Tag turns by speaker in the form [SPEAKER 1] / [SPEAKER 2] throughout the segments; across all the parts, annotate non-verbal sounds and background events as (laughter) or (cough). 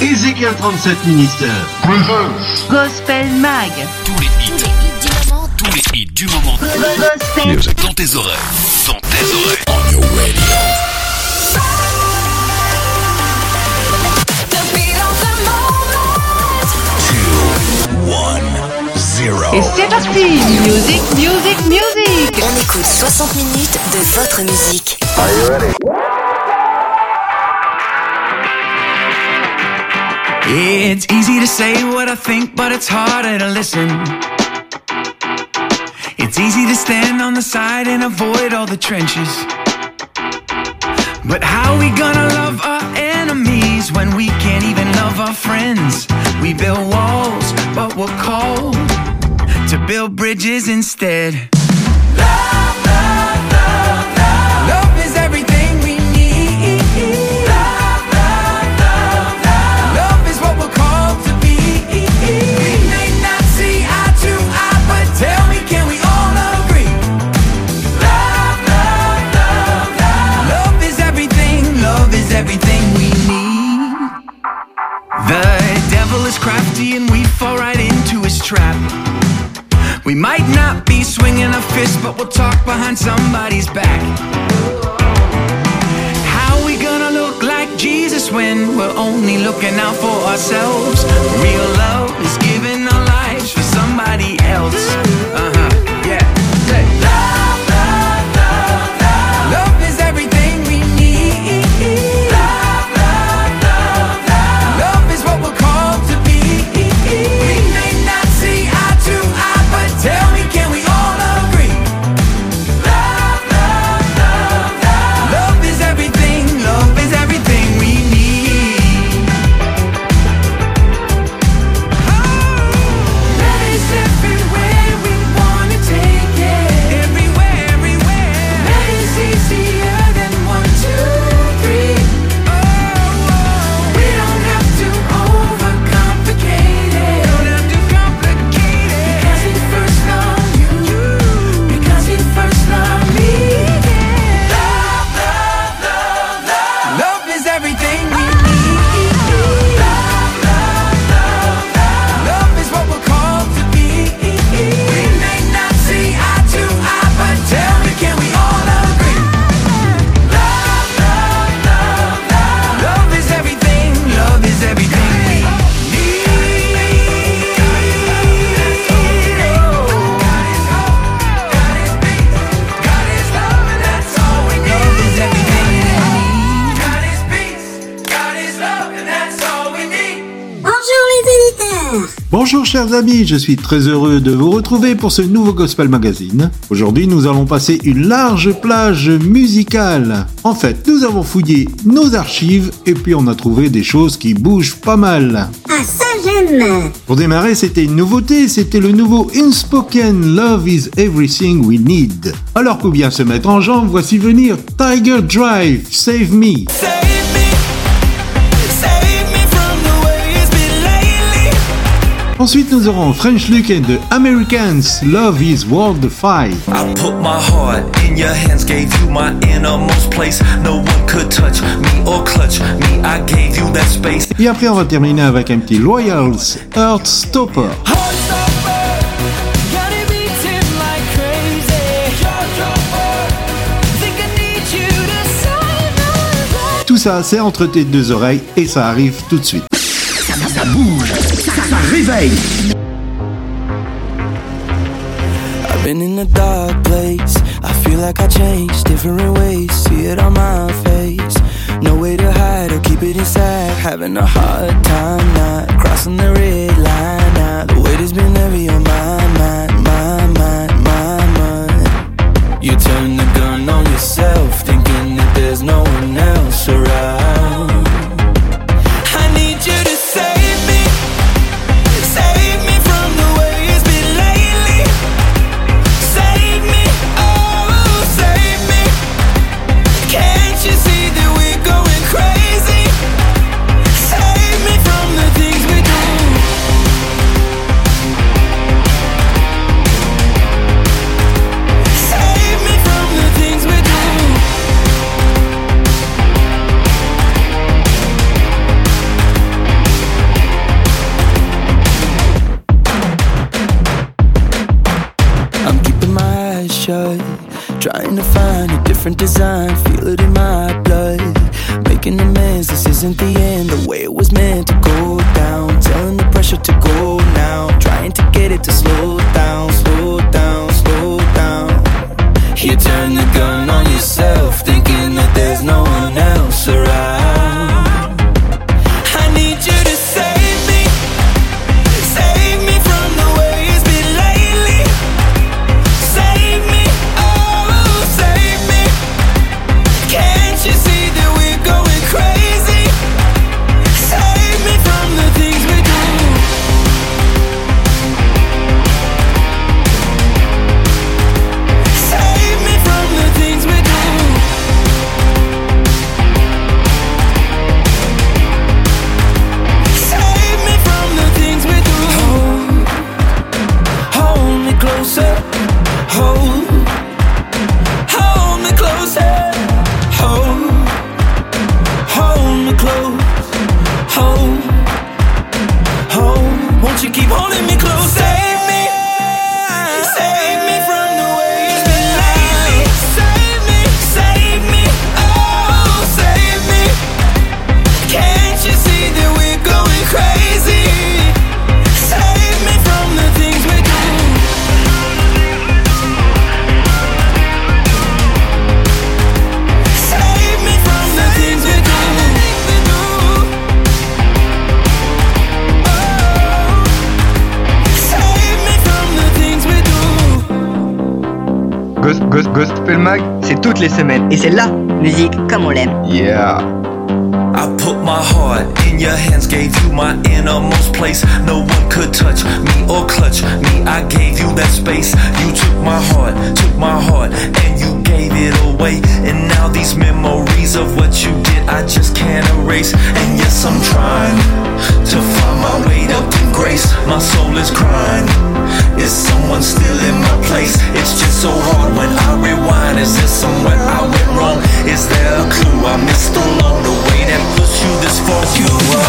[SPEAKER 1] Ezekiel 37 Minister.
[SPEAKER 2] Gospel Mag.
[SPEAKER 3] Tous les hits. Tous les hits du moment.
[SPEAKER 2] Gospel.
[SPEAKER 3] Music dans tes oreilles. Dans tes oreilles. On your radio. Two, one, zero.
[SPEAKER 2] Et c'est parti Music, music, music
[SPEAKER 4] On écoute 60 minutes de votre musique.
[SPEAKER 5] It's easy to say what I think, but it's harder to listen. It's easy to stand on the side and avoid all the trenches. But how we gonna love our enemies when we can't even love our friends? We build walls, but we're called to build bridges instead. Love, trap. We might not be swinging a fist, but we'll talk behind somebody's back. How we gonna look like Jesus when we're only looking out for ourselves? Real love is
[SPEAKER 1] chers amis, je suis très heureux de vous retrouver pour ce nouveau Gospel Magazine. Aujourd'hui nous allons passer une large plage musicale. En fait, nous avons fouillé nos archives et puis on a trouvé des choses qui bougent pas mal.
[SPEAKER 6] Ah ça j'aime
[SPEAKER 1] Pour démarrer, c'était une nouveauté, c'était le nouveau Inspoken Love is Everything We Need. Alors pour bien se mettre en jambe, voici venir Tiger Drive, Save Me.
[SPEAKER 5] Save me, save
[SPEAKER 1] Ensuite, nous aurons French Luke and the Americans, Love is World Fight.
[SPEAKER 7] I put my heart in your hands, gave you my innermost place. No one could touch me or clutch me. I gave you that space.
[SPEAKER 1] Et après, on va terminer avec un petit Royals Earth Stopper.
[SPEAKER 5] Heartstopper, life.
[SPEAKER 1] Tout ça, c'est entre tes deux oreilles et ça arrive tout de suite.
[SPEAKER 3] Ça réveille.
[SPEAKER 8] I've been in a dark place. I feel like I changed different ways. See it on my face. No way to hide or keep it inside. Having a hard time not crossing the red line. Now the weight has been heavy on my mind, my mind, my mind. You turn the gun on yourself, thinking that there's no one else around.
[SPEAKER 9] Toutes semaines.
[SPEAKER 10] Et c'est la musique comme on l'aime.
[SPEAKER 9] Yeah.
[SPEAKER 7] I put my heart in your hands, gave you my innermost place. No one could touch me or clutch me. I gave you that space. You took my heart, took my heart, My soul is crying. Is someone still in my place? It's just so hard when I rewind. Is there somewhere I went wrong? Is there a clue I missed along the way that pushed you this far?
[SPEAKER 5] You were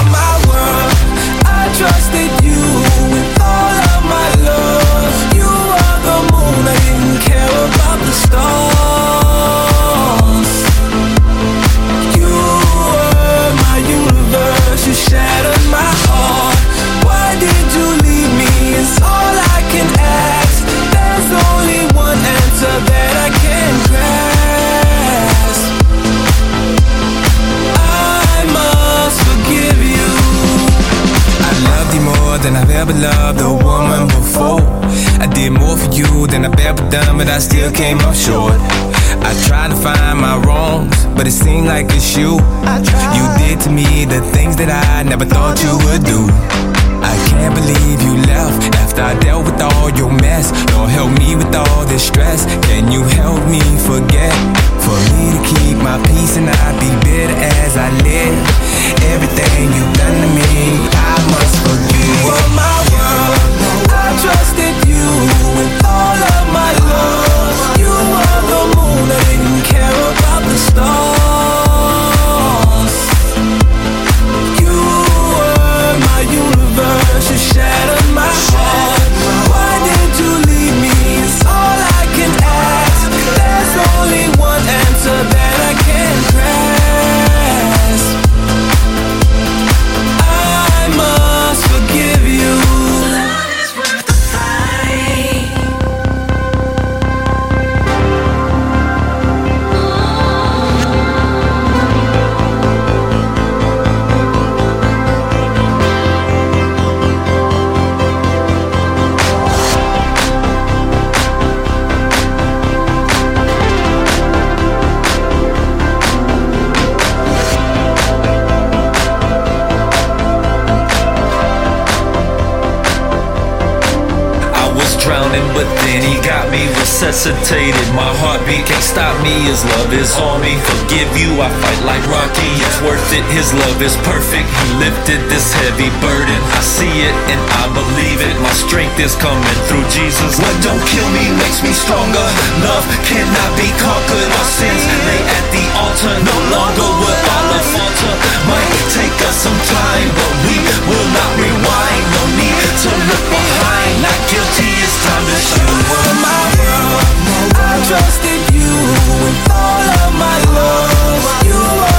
[SPEAKER 5] you. You did to me the things that I never thought you would do.
[SPEAKER 7] Resuscitated. My heartbeat can't stop me. His love is on me. Forgive you, I fight like Rocky. It's worth it. His love is perfect. He lifted this heavy burden. I see it and I believe it. My strength is coming through Jesus. What don't kill me makes me stronger. Love cannot be conquered. Our sins lay at the altar. No longer will Allah falter. Might take us some time, but we will not rewind. No need to look behind. Not guilty. It's time to shoot.
[SPEAKER 5] were my world. I trusted you with all of my love. You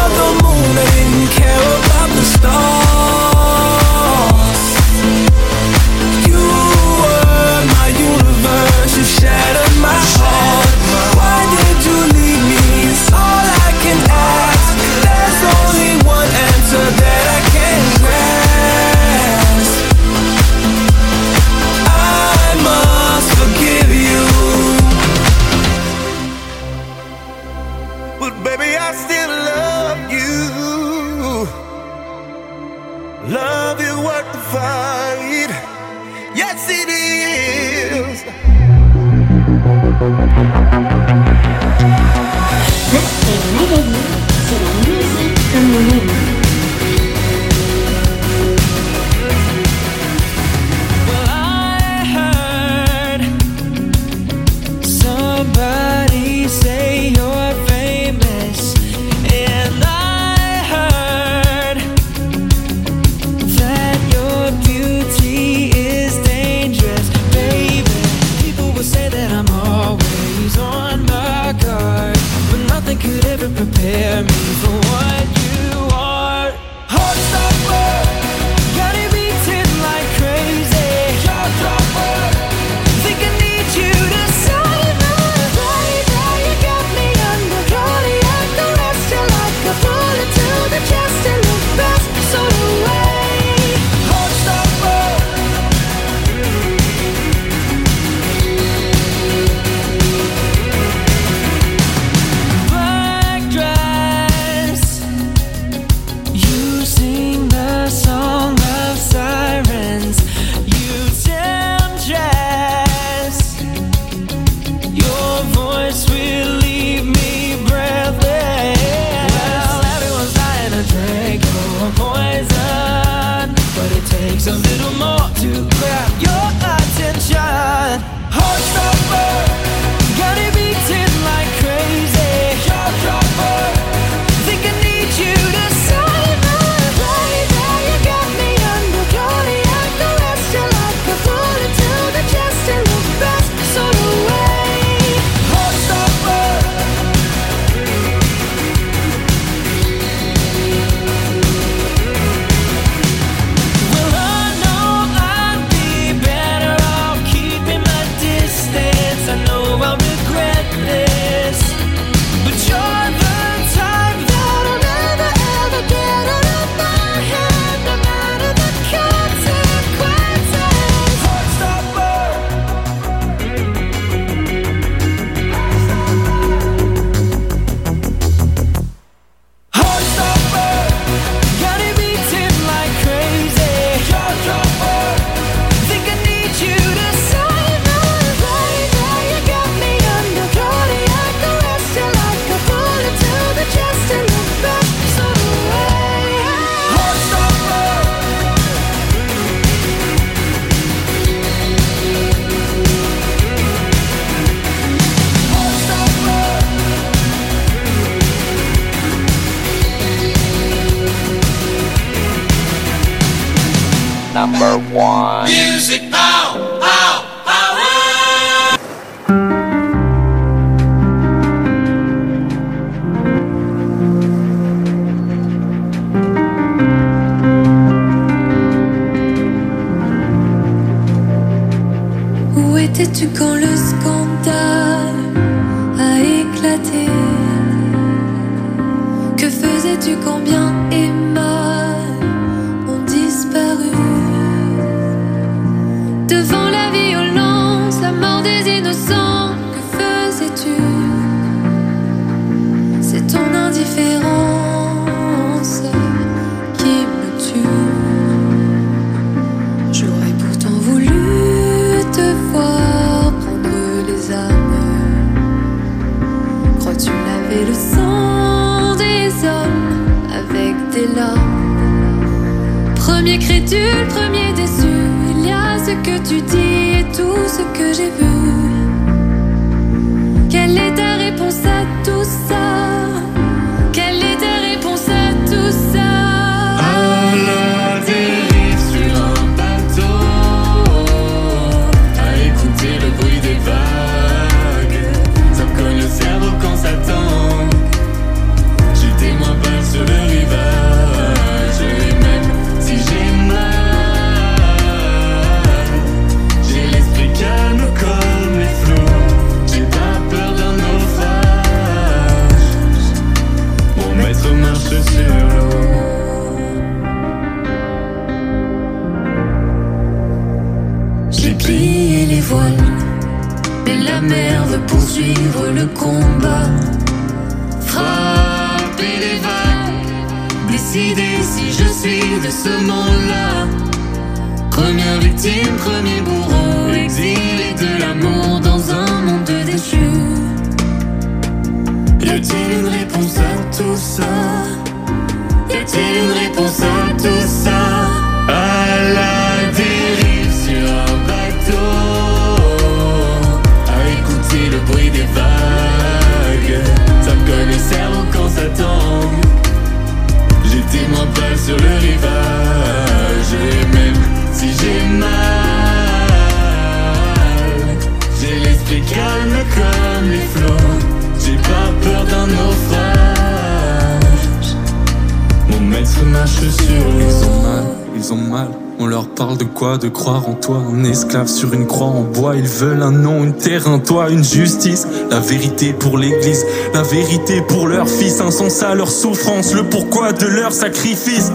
[SPEAKER 11] toi, un esclave sur une croix en bois. Ils veulent un nom, une terre, un toit, une justice. La vérité pour l'église, la vérité pour leur fils. Un sens à leur souffrance, le pourquoi de leur sacrifice.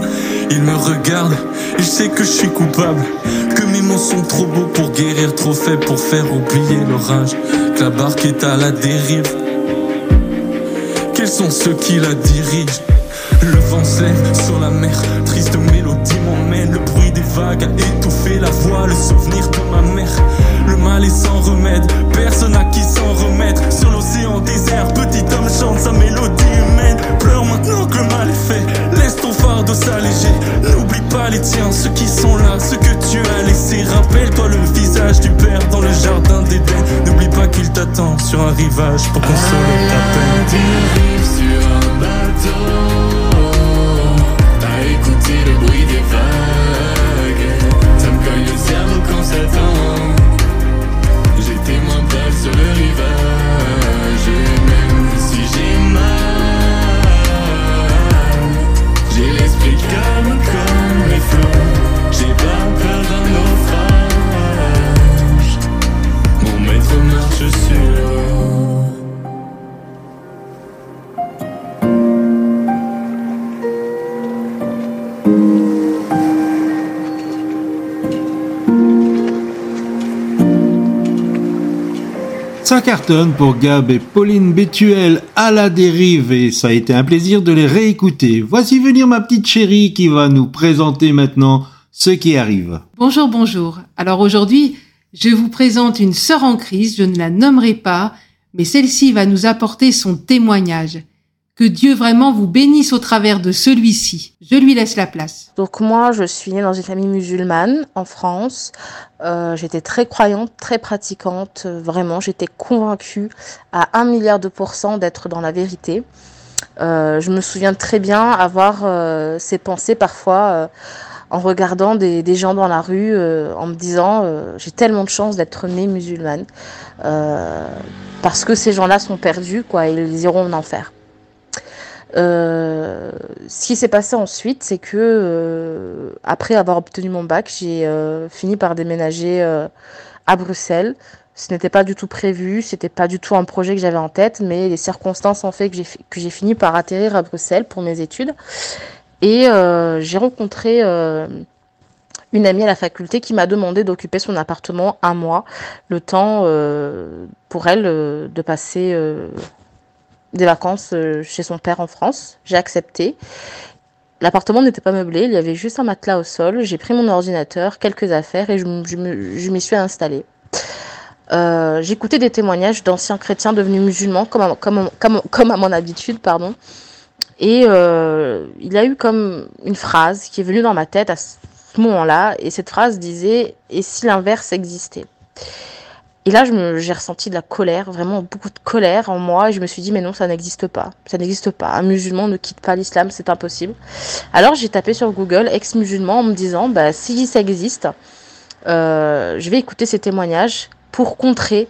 [SPEAKER 11] Ils me regardent et je sais que je suis coupable. Que mes mots sont trop beaux pour guérir, trop faibles pour faire oublier l'orage. Que la barque est à la dérive. Quels sont ceux qui la dirigent? Le vent se lève sur la mer, triste mélodie m'emmène. Le bruit des vagues a étouffé la voix, le souvenir de ma mère. Le mal est sans remède, personne à qui s'en remettre. Sur l'océan désert, petit homme chante sa mélodie humaine. Pleure maintenant que le mal est fait, laisse ton fardeau s'alléger. N'oublie pas les tiens, ceux qui sont là, ceux que tu as laissés. Rappelle-toi le visage du père dans le jardin d'Éden. N'oublie pas qu'il t'attend sur un rivage pour consoler ta peine.
[SPEAKER 12] sur un bateau Ça
[SPEAKER 1] cartonne pour Gab et Pauline Bétuel à la dérive et ça a été un plaisir de les réécouter. Voici venir ma petite chérie qui va nous présenter maintenant ce qui arrive.
[SPEAKER 13] Bonjour, bonjour. Alors aujourd'hui, je vous présente une sœur en crise, je ne la nommerai pas, mais celle-ci va nous apporter son témoignage. Que Dieu vraiment vous bénisse au travers de celui-ci. Je lui laisse la place.
[SPEAKER 14] Donc moi, je suis née dans une famille musulmane en France. Euh, j'étais très croyante, très pratiquante. euh, Vraiment, j'étais convaincue à un milliard de pourcents d'être dans la vérité. Euh, je me souviens très bien avoir euh, ces pensées parfois euh, en regardant des, des gens dans la rue, en me disant j'ai tellement de chance d'être née musulmane parce que ces gens-là sont perdus, quoi, ils iront en enfer. Euh, ce qui s'est passé ensuite, c'est que euh, après avoir obtenu mon bac, j'ai euh, fini par déménager à Bruxelles. Ce n'était pas du tout prévu, c'était pas du tout un projet que j'avais en tête, mais les circonstances ont fait que j'ai que j'ai fini par atterrir à Bruxelles pour mes études. Et j'ai rencontré une amie à la faculté qui m'a demandé d'occuper son appartement un mois, le temps pour elle de passer des vacances euh, chez son père en France. J'ai accepté. L'appartement n'était pas meublé, il y avait juste un matelas au sol. J'ai pris mon ordinateur, quelques affaires et je, m'y suis installée. Euh, J'écoutais des témoignages d'anciens chrétiens devenus musulmans, comme à mon habitude, pardon. Et euh, il y a eu comme une phrase qui est venue dans ma tête à ce moment-là, et cette phrase disait Et si l'inverse existait? Et là, j'ai ressenti de la colère, vraiment beaucoup de colère en moi, et je me suis dit Mais non, ça n'existe pas. Ça n'existe pas. Un musulman ne quitte pas l'islam, c'est impossible. Alors j'ai tapé sur Google ex-musulman en me disant Bah, si ça existe, euh, je vais écouter ces témoignages pour contrer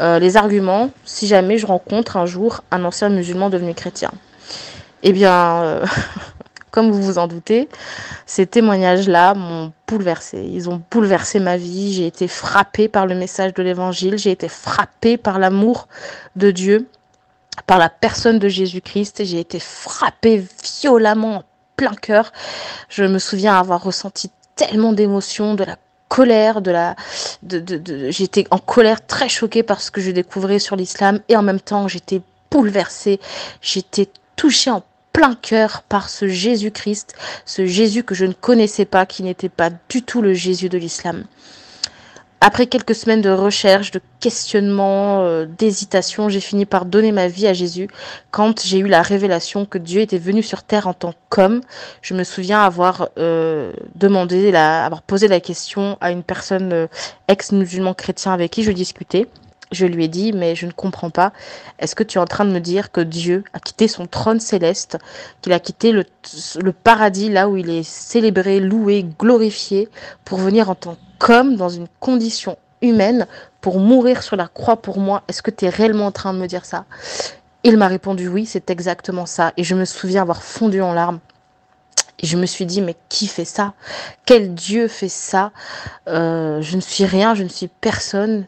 [SPEAKER 14] euh, les arguments si jamais je rencontre un jour un ancien musulman devenu chrétien. Eh bien, euh, (laughs) comme vous vous en doutez, ces témoignages-là m'ont bouleversée. Ils ont bouleversé ma vie. J'ai été frappée par le message de l'évangile. J'ai été frappée par l'amour de Dieu, par la personne de Jésus-Christ. J'ai été frappée violemment en plein cœur. Je me souviens avoir ressenti tellement d'émotions, de la colère, de la, j'étais en colère, très choquée par ce que je découvrais sur l'islam, et en même temps, j'étais bouleversée, j'étais touchée en plein cœur par ce Jésus-Christ, ce Jésus que je ne connaissais pas, qui n'était pas du tout le Jésus de l'islam. Après quelques semaines de recherche, de questionnement, euh, d'hésitation, j'ai fini par donner ma vie à Jésus quand j'ai eu la révélation que Dieu était venu sur terre en tant qu'homme. Je me souviens avoir euh, demandé, avoir posé la question à une personne euh, ex-musulman chrétien avec qui je discutais. Je lui ai dit, mais je ne comprends pas. Est-ce que tu es en train de me dire que Dieu a quitté son trône céleste, qu'il a quitté le, paradis, là où il est célébré, loué, glorifié, pour venir en tant qu'homme dans une condition humaine, pour mourir sur la croix pour moi? Est-ce que tu es réellement en train de me dire ça? Il m'a répondu oui, c'est exactement ça. Et je me souviens avoir fondu en larmes. Et je me suis dit, mais qui fait ça? Quel Dieu fait ça? Euh, Je ne suis rien, je ne suis personne.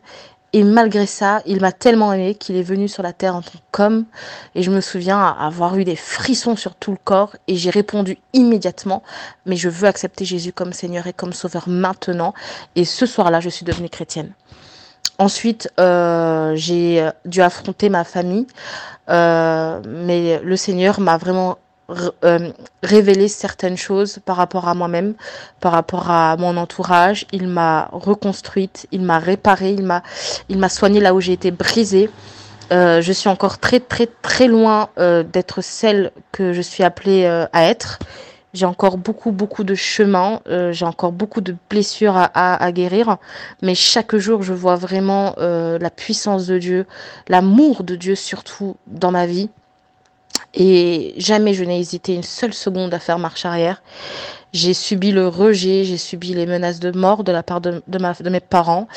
[SPEAKER 14] Et malgré ça, il m'a tellement aimé qu'il est venu sur la terre en tant qu'homme. Et je me souviens avoir eu des frissons sur tout le corps. Et j'ai répondu immédiatement, mais je veux accepter Jésus comme Seigneur et comme Sauveur maintenant. Et ce soir-là, je suis devenue chrétienne. Ensuite, euh, j'ai dû affronter ma famille. Euh, mais le Seigneur m'a vraiment euh, révéler certaines choses par rapport à moi-même, par rapport à mon entourage. Il m'a reconstruite, il m'a réparée, il m'a, il m'a soignée là où j'ai été brisée. Euh, je suis encore très très très loin euh, d'être celle que je suis appelée euh, à être. J'ai encore beaucoup beaucoup de chemin, j'ai encore beaucoup de blessures à, guérir, mais chaque jour je vois vraiment la puissance de Dieu, l'amour de Dieu surtout dans ma vie. Et jamais je n'ai hésité une seule seconde à faire marche arrière. J'ai subi le rejet, j'ai subi les menaces de mort de la part de, de, mes parents.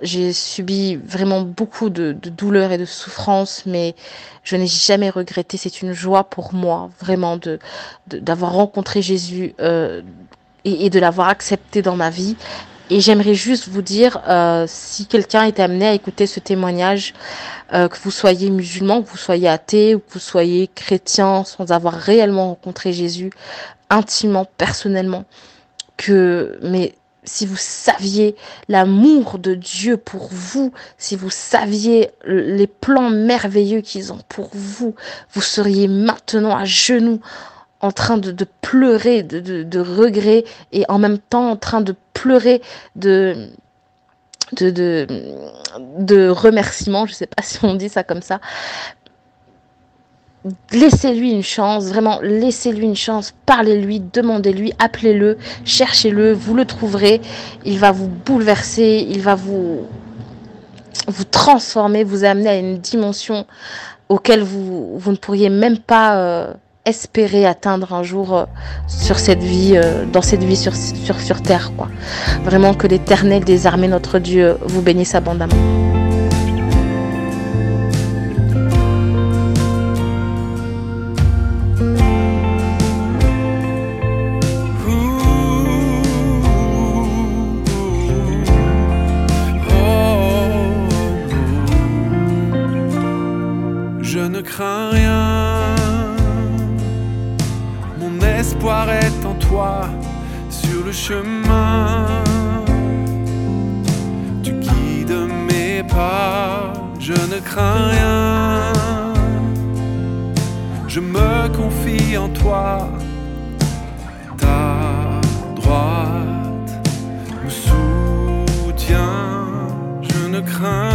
[SPEAKER 14] J'ai subi vraiment beaucoup de, de douleurs et de souffrances, mais je n'ai jamais regretté. C'est une joie pour moi, vraiment, de d'avoir rencontré Jésus euh, et de l'avoir accepté dans ma vie. Et j'aimerais juste vous dire, euh, si quelqu'un est amené à écouter ce témoignage, euh, que vous soyez musulman, que vous soyez athée ou que vous soyez chrétien sans avoir réellement rencontré Jésus intimement, personnellement, que mais si vous saviez l'amour de Dieu pour vous, si vous saviez les plans merveilleux qu'ils ont pour vous, vous seriez maintenant à genoux en train de, pleurer, de, regrets et en même temps en train de pleurer de remerciements, je sais pas (laughs) si on dit ça comme ça. Laissez-lui une chance, vraiment, laissez-lui une chance, parlez-lui, demandez-lui, appelez-le, cherchez-le, vous le trouverez. Il va vous bouleverser, il va vous, vous transformer, vous amener à une dimension auquel vous, vous ne pourriez même pas euh, espérer atteindre un jour euh, sur cette vie, euh, dans cette vie sur, sur, sur terre. Quoi. Vraiment que l'éternel des armées, notre Dieu, vous bénisse abondamment.
[SPEAKER 15] En toi. Ta droite me soutient, je ne crains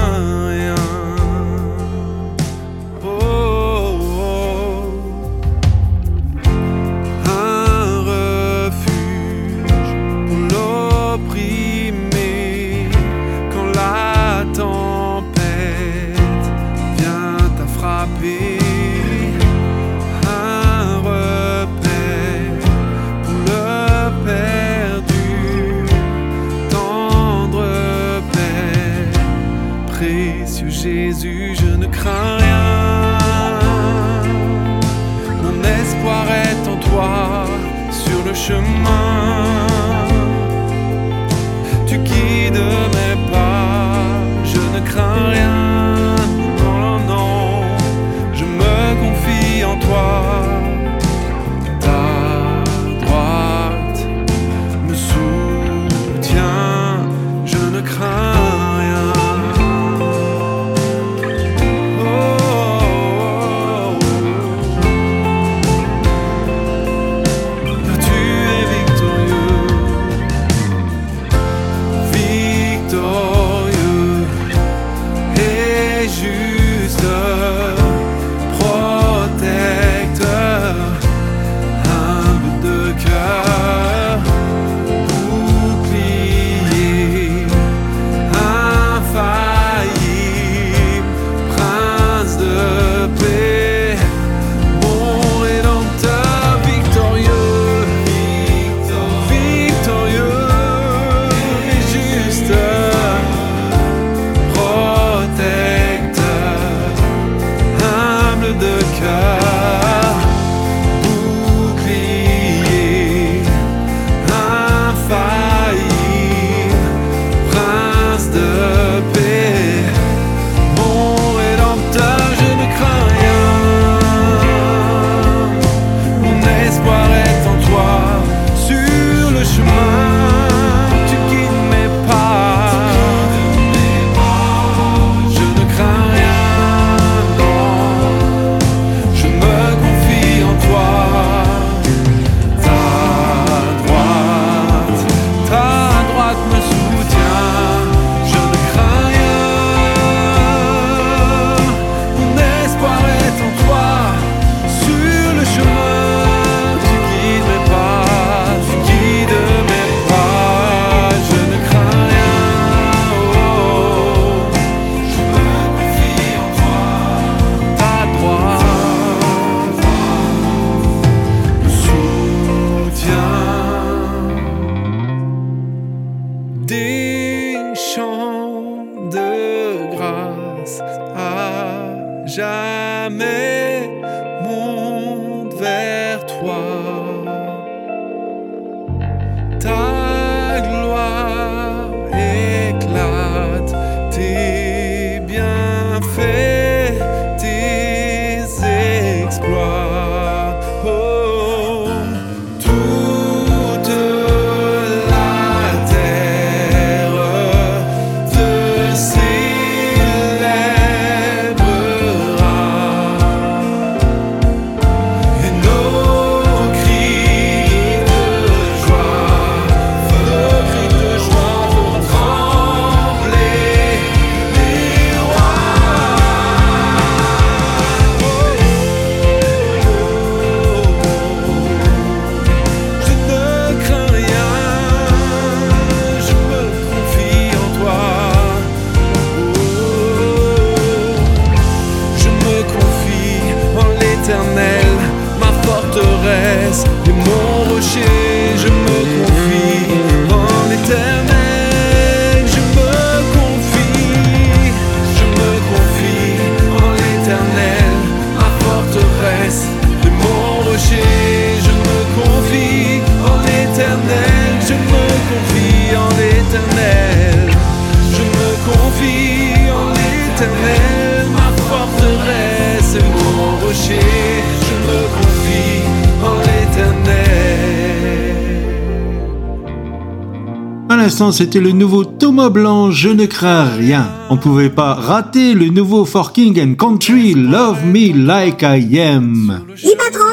[SPEAKER 1] c'était le nouveau Thomas Blanc, Je ne crains rien. On pouvait pas rater le nouveau For King and Country, Love Me Like I Am.
[SPEAKER 6] Dis patron.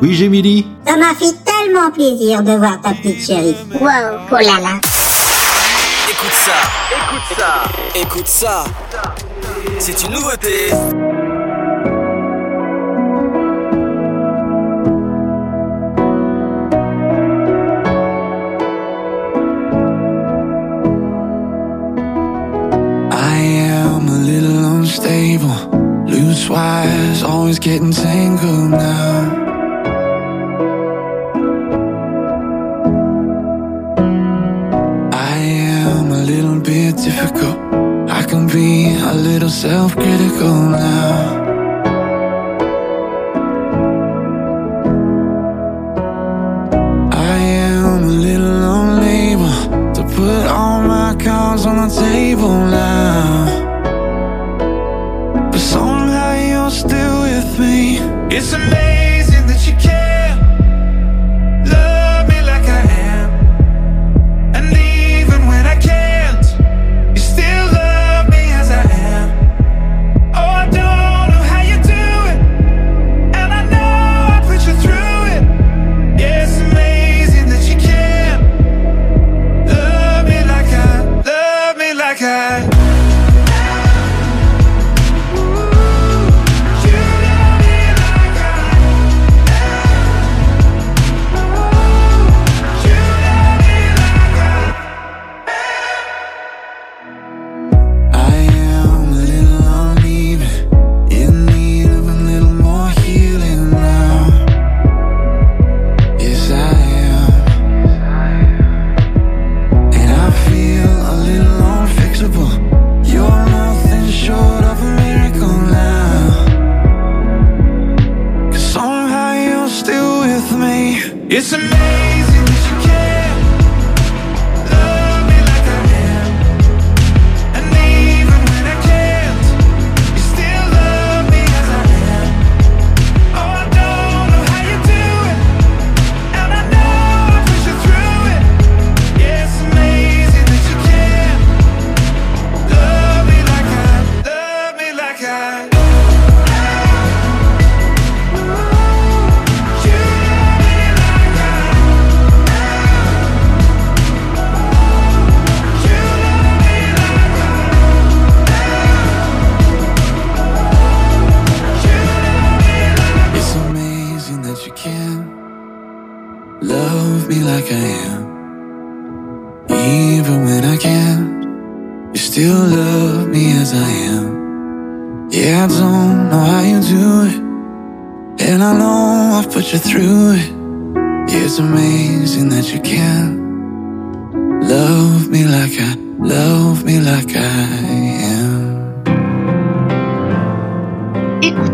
[SPEAKER 1] Oui, Gémilie.
[SPEAKER 6] Ça m'a fait tellement plaisir de voir ta petite chérie. Wow, oh là là.
[SPEAKER 16] Écoute ça. Écoute ça. Écoute ça. C'est une nouveauté.
[SPEAKER 17] Loose wires always getting tangled now. I am a little bit difficult. I can be a little self-critical now.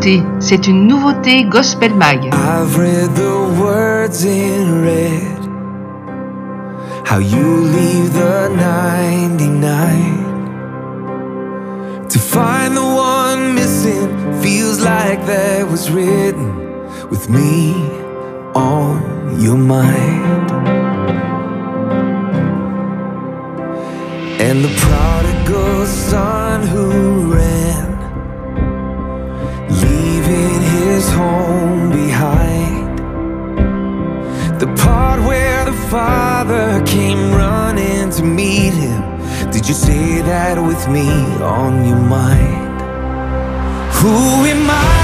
[SPEAKER 2] Écoutez, c'est une nouveauté Gospel Mag.
[SPEAKER 5] I've read the words in red. How you leave the 99 to find the one missing feels like that was written with me on your mind. And the prodigal son who ran, The part where the father came running to meet him. Did you say that with me on your mind? Who am I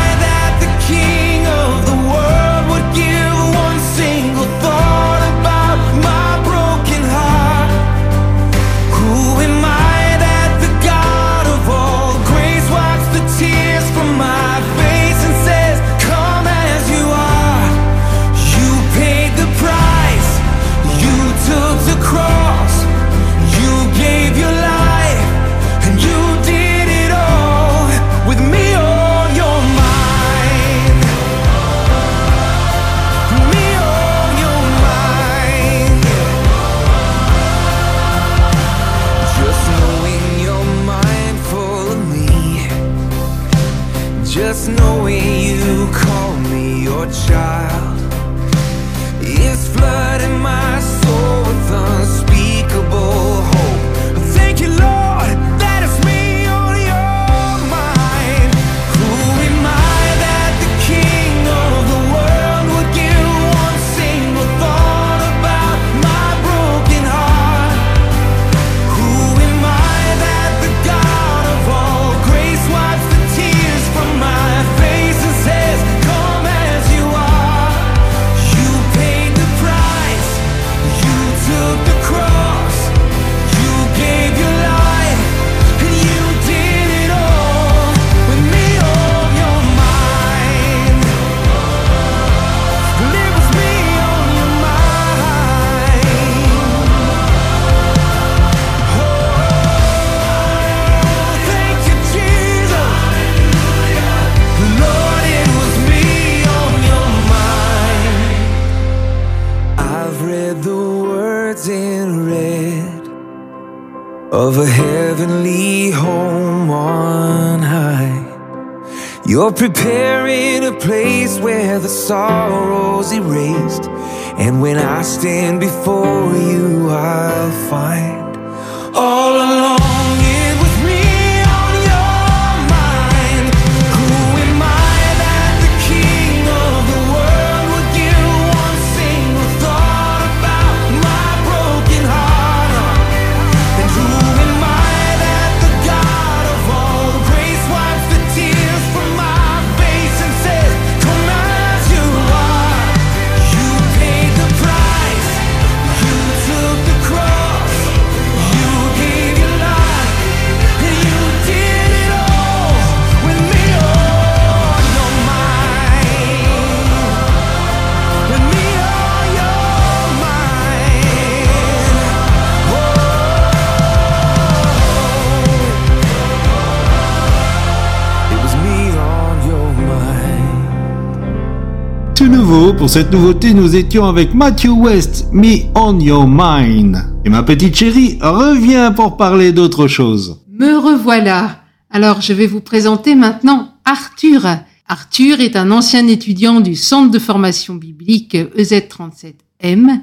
[SPEAKER 1] prepared pour cette nouveauté, nous étions avec Matthew West, Me on Your Mind. Et ma petite chérie revient pour parler d'autre chose.
[SPEAKER 13] Me revoilà. Alors, je vais vous présenter maintenant Arthur. Arthur est un ancien étudiant du Centre de formation biblique E EZ37M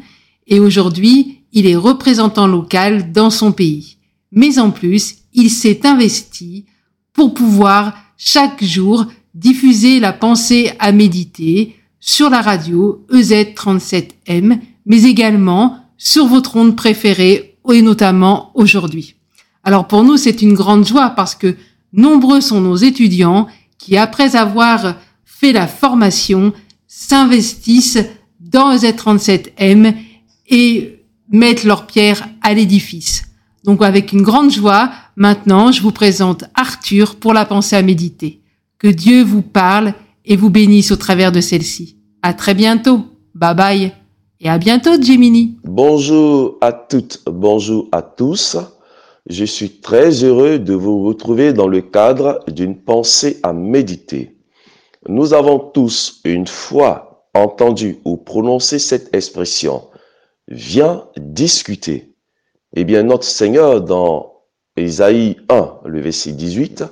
[SPEAKER 13] et aujourd'hui, il est représentant local dans son pays. Mais en plus, il s'est investi pour pouvoir chaque jour diffuser la pensée à méditer sur la radio E EZ37M, mais également sur votre onde préférée et notamment aujourd'hui. Alors pour nous, c'est une grande joie parce que nombreux sont nos étudiants qui, après avoir fait la formation, s'investissent dans E EZ37M et mettent leur pierre à l'édifice. Donc avec une grande joie, maintenant, je vous présente Arthur pour la pensée à méditer. Que Dieu vous parle et vous bénisse au travers de celle-ci. À très bientôt. Bye bye. Et à bientôt, Gemini.
[SPEAKER 18] Bonjour à toutes, bonjour à tous. Je suis très heureux de vous retrouver dans le cadre d'une pensée à méditer. Nous avons tous une fois entendu ou prononcé cette expression. Viens discuter. Eh bien, notre Seigneur, dans Ésaïe 1, le verset 18,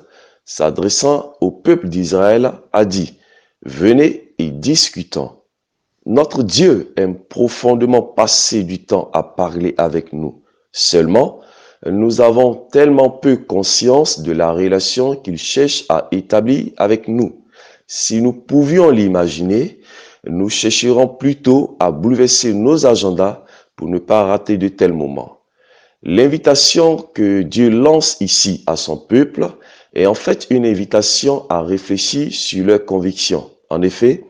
[SPEAKER 18] s'adressant au peuple d'Israël, a dit, Venez et discutons. Notre Dieu aime profondément passer du temps à parler avec nous. Seulement, nous avons tellement peu conscience de la relation qu'il cherche à établir avec nous. Si nous pouvions l'imaginer, nous chercherons plutôt à bouleverser nos agendas pour ne pas rater de tels moments. L'invitation que Dieu lance ici à son peuple est en fait une invitation à réfléchir sur leurs convictions. En effet,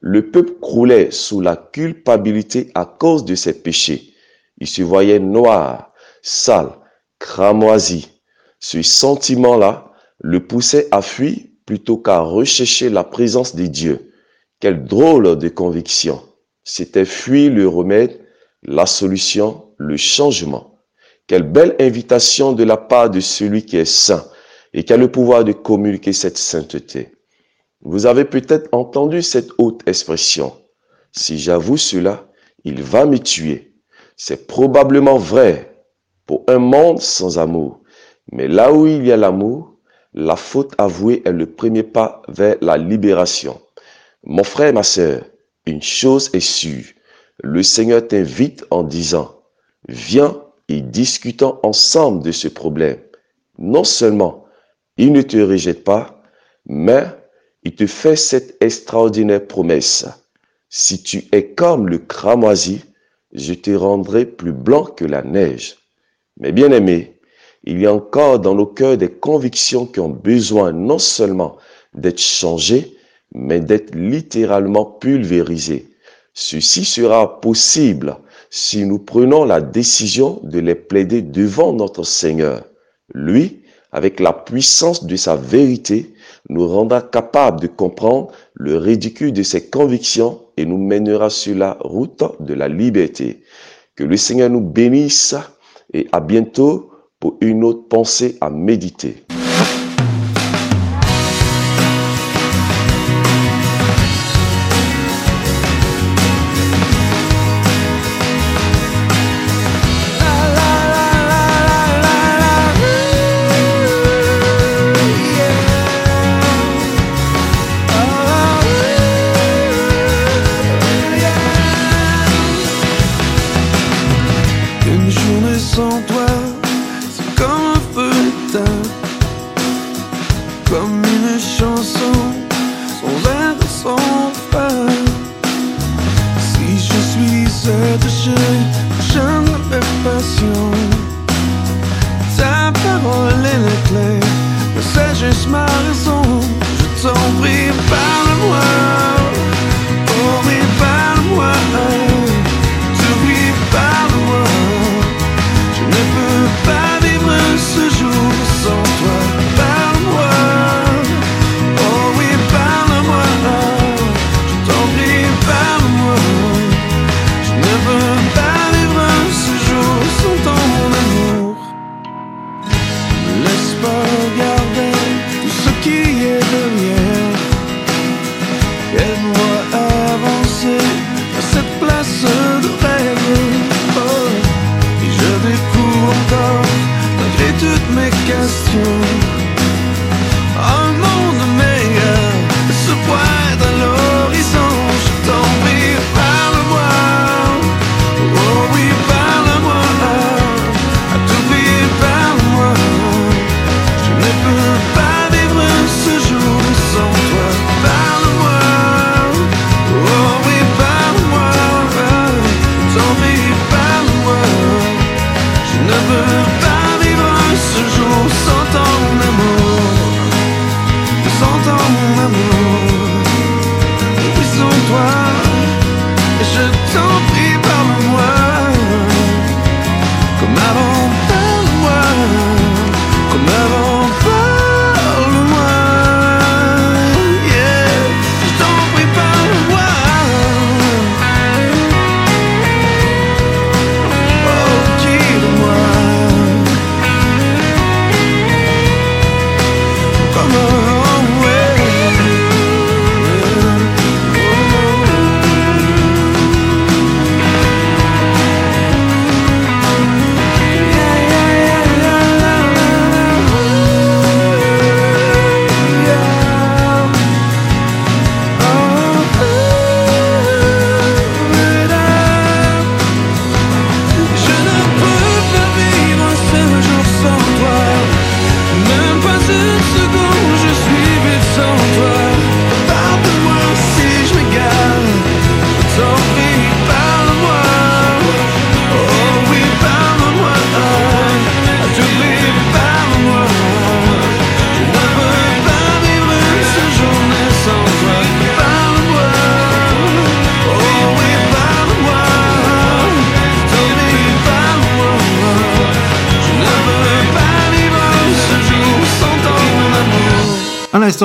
[SPEAKER 18] le peuple croulait sous la culpabilité à cause de ses péchés. Il se voyait noir, sale, cramoisi. Ce sentiment-là le poussait à fuir plutôt qu'à rechercher la présence de Dieu. Quelle drôle de conviction. C'était fuir le remède, la solution, le changement. Quelle belle invitation de la part de celui qui est saint et qui a le pouvoir de communiquer cette sainteté. Vous avez peut-être entendu cette haute expression. Si j'avoue cela, il va me tuer. C'est probablement vrai pour un monde sans amour. Mais là où il y a l'amour, la faute avouée est le premier pas vers la libération. Mon frère, ma sœur, une chose est sûre. Le Seigneur t'invite en disant, viens et discutons ensemble de ce problème. Non seulement il ne te rejette pas, mais il te fait cette extraordinaire promesse. Si tu es comme le cramoisi, je te rendrai plus blanc que la neige. Mais bien aimé, il y a encore dans nos cœurs des convictions qui ont besoin non seulement d'être changées, mais d'être littéralement pulvérisées. Ceci sera possible si nous prenons la décision de les plaider devant notre Seigneur. Lui, avec la puissance de sa vérité, nous rendra capables de comprendre le ridicule de ses convictions et nous mènera sur la route de la liberté. Que le Seigneur nous bénisse et à bientôt pour une autre pensée à méditer.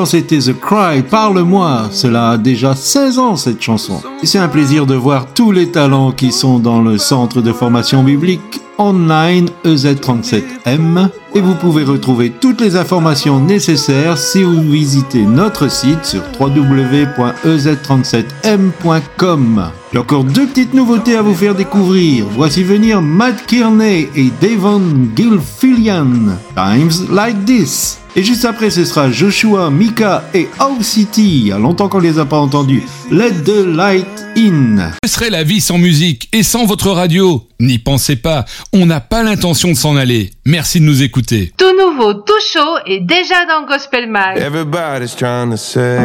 [SPEAKER 1] L'instant, c'était The Cry, Parle-moi. Cela a déjà 16 ans, cette chanson. C'est un plaisir de voir tous les talents qui sont dans le centre de formation biblique online EZ37M et vous pouvez retrouver toutes les informations nécessaires si vous visitez notre site sur www.ez37m.com. J'ai encore deux petites nouveautés à vous faire découvrir. Voici venir Matt Kearney et Devon Gilfillian. Times Like This. Et juste après, ce sera Joshua, Mika et Owl City. Il y a longtemps qu'on les a pas entendus. Let the light in.
[SPEAKER 19] Que serait la vie sans musique et sans votre radio? N'y pensez pas, on n'a pas l'intention de s'en aller. Merci de nous écouter.
[SPEAKER 2] Tout nouveau, tout chaud et déjà dans Gospel Mag.
[SPEAKER 20] Everybody's trying to say,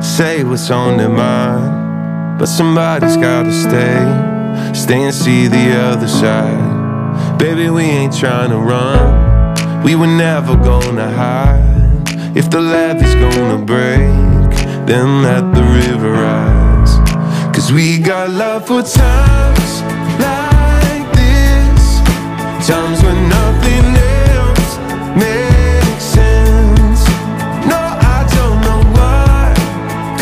[SPEAKER 20] say what's on their mind. But somebody's gotta stay, stay and see the other side. Baby, we ain't trying to run. We were never gonna hide. If the levee's gonna break, then let the river rise. Cause we got love for times like this. Times when nothing else makes sense. No, I don't know what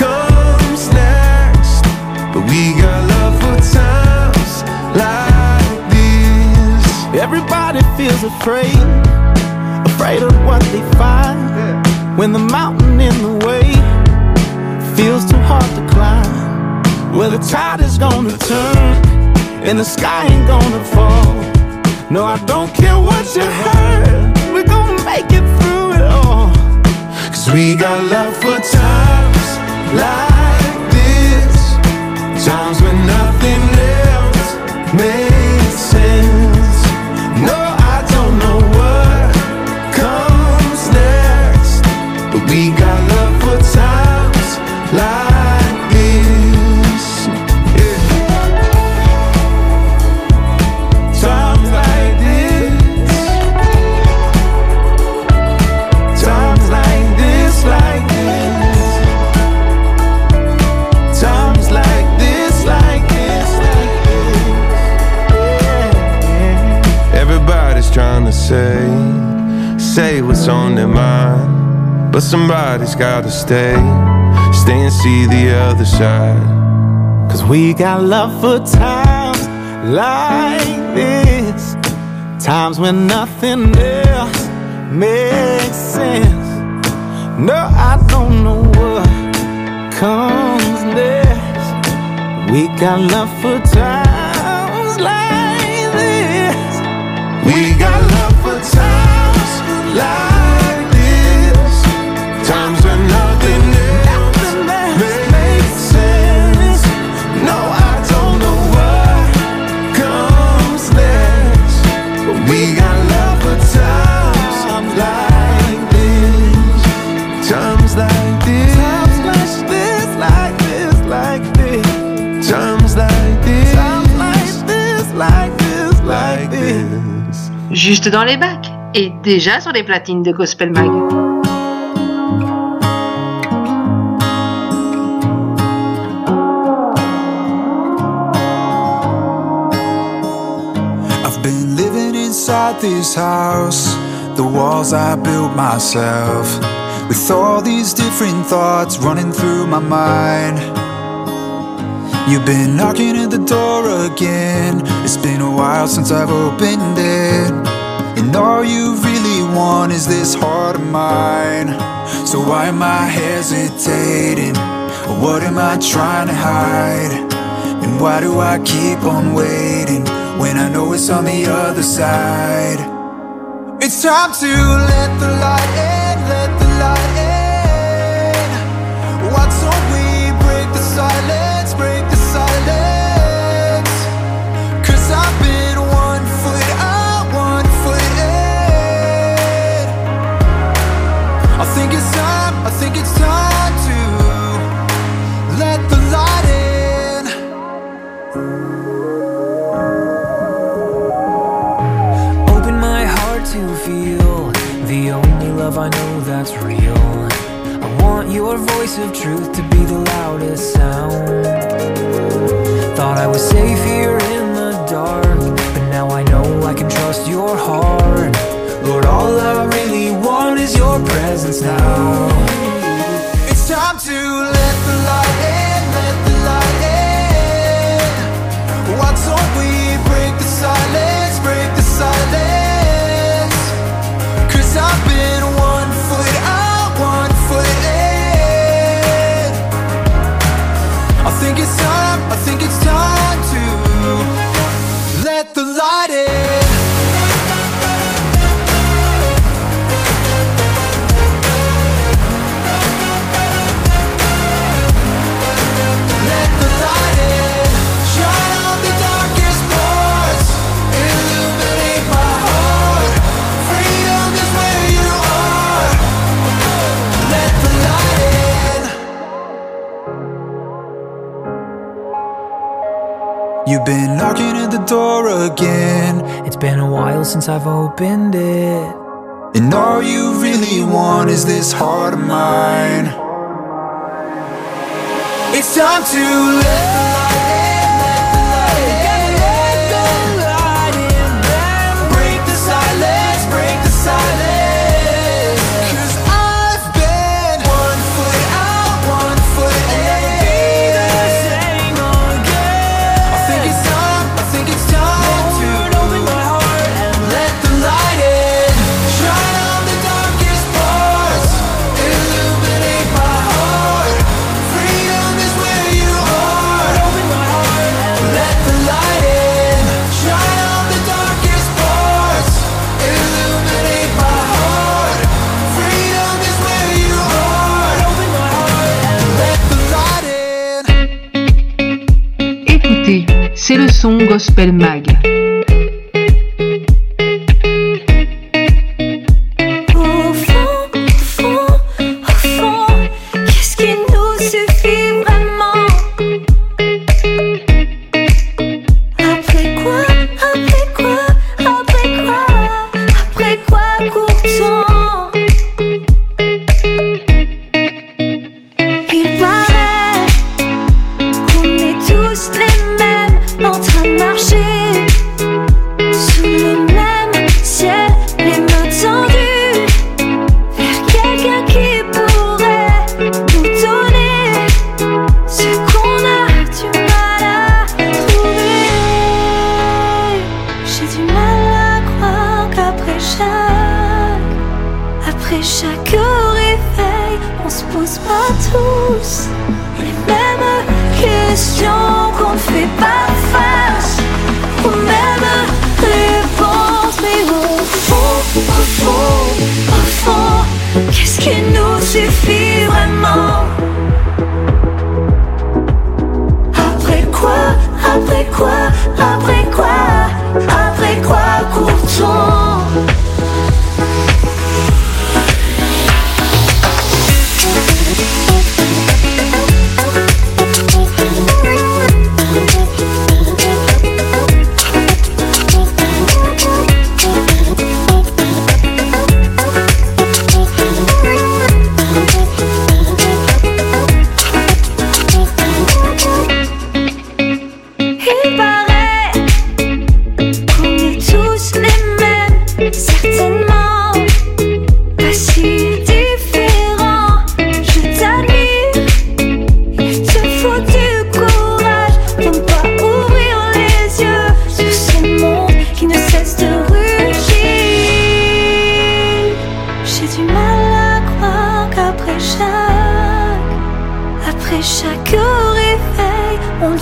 [SPEAKER 20] comes next. But we got love for times like this.
[SPEAKER 21] Everybody feels afraid, afraid of what they find. When the mountain in the way feels too hard to climb. Well, the tide is gonna turn, and the sky ain't gonna fall. No, I don't care what you heard, we're gonna make it through it all.
[SPEAKER 20] Cause we got love for times like this. Times when nothing But somebody's gotta stay, stay and see the other side.
[SPEAKER 21] Cause we got love for times like this. Times when nothing else makes sense. No, I don't know what comes next. We got love for times like this.
[SPEAKER 20] We got love
[SPEAKER 2] Juste dans les bacs et déjà sur les platines de Gospel Mag.
[SPEAKER 17] I've been living inside this house, the walls I built myself, with all these different thoughts running through my mind. You've been knocking at the door again. It's been a while since I've opened it. And all you really want is this heart of mine. So why am I hesitating? What am I trying to hide? And why do I keep on waiting when I know it's on the other side? It's time to let the light in, let the light in.
[SPEAKER 8] That's real. I want your voice of truth to be the loudest sound. Thought I was safe here in the dark, but now I know I can trust your heart. Lord, all I really want is your presence now.
[SPEAKER 22] since I've opened it.
[SPEAKER 17] And all you really want is this heart of mine.
[SPEAKER 5] It's time to let
[SPEAKER 2] Son Gospel Mag.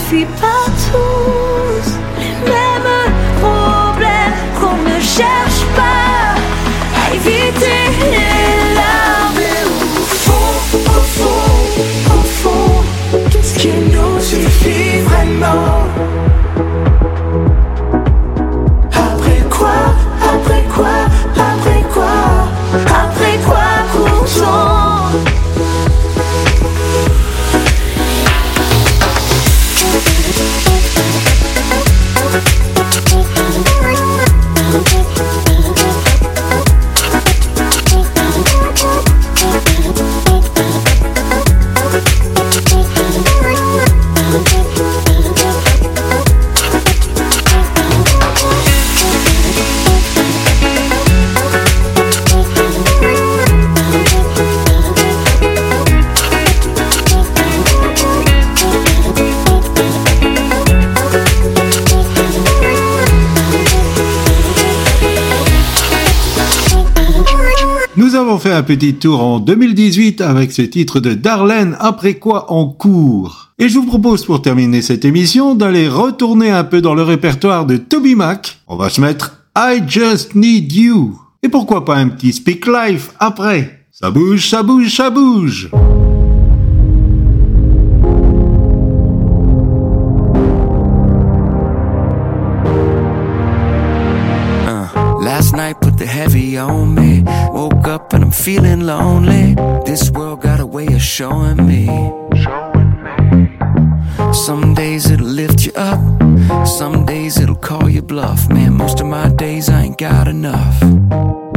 [SPEAKER 1] Sipa. avons fait un petit tour en 2018 avec ce titre de Darlene, après quoi en cours. Et je vous propose pour terminer cette émission d'aller retourner un peu dans le répertoire de Toby Mac. On va se mettre I Just Need You. Et pourquoi pas un petit Speak Life après Ça bouge, ça bouge, ça bouge.
[SPEAKER 8] on me. Woke up and I'm feeling lonely. This world got a way of showing me.
[SPEAKER 5] Some days it'll lift you up, some days it'll call you bluff. Man, most of my days I ain't got enough.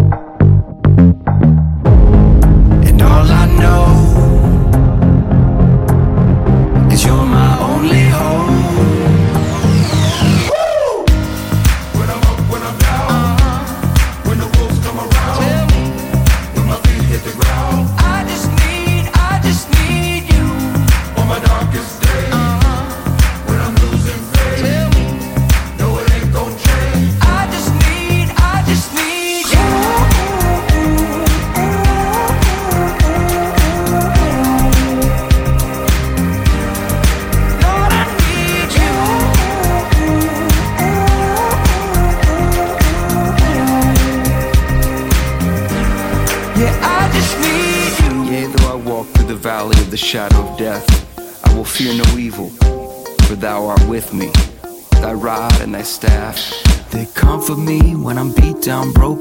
[SPEAKER 5] I'm
[SPEAKER 1] broke.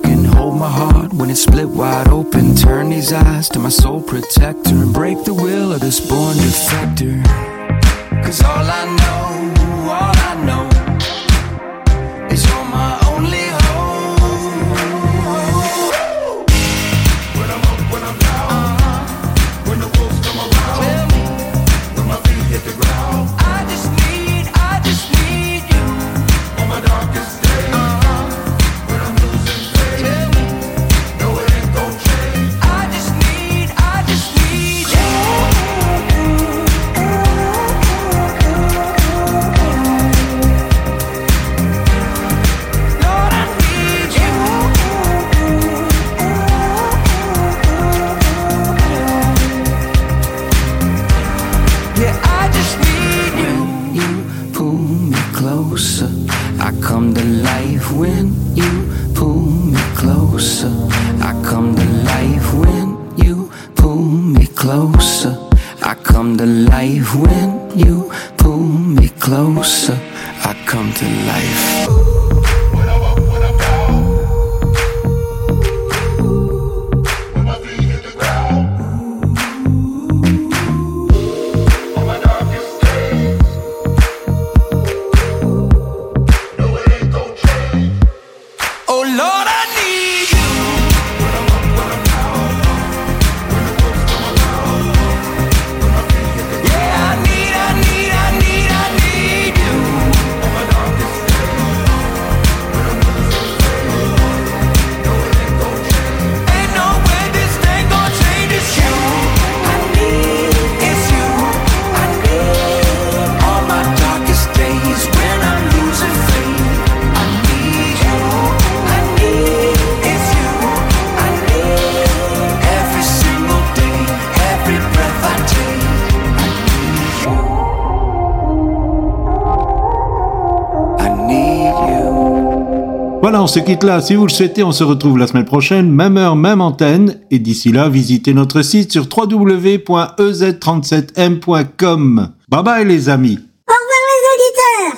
[SPEAKER 1] se quitte là. Si vous le souhaitez, on se retrouve la semaine prochaine, même heure, même antenne. Et d'ici là, visitez notre site sur www.ez37m.com. Bye bye les amis. Au revoir les auditeurs.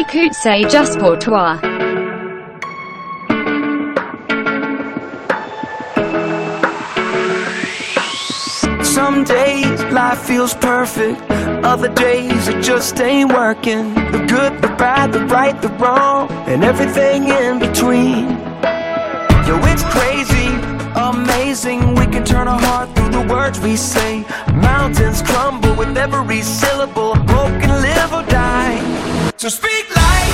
[SPEAKER 23] Écoute, c'est juste pour toi.
[SPEAKER 5] Some days life feels perfect, other days it just ain't working. good, the bad, the right, the wrong, and everything in between. Yo, it's crazy, amazing. We can turn our heart through the words we say. Mountains crumble with every syllable. Broken, live or die. So speak life.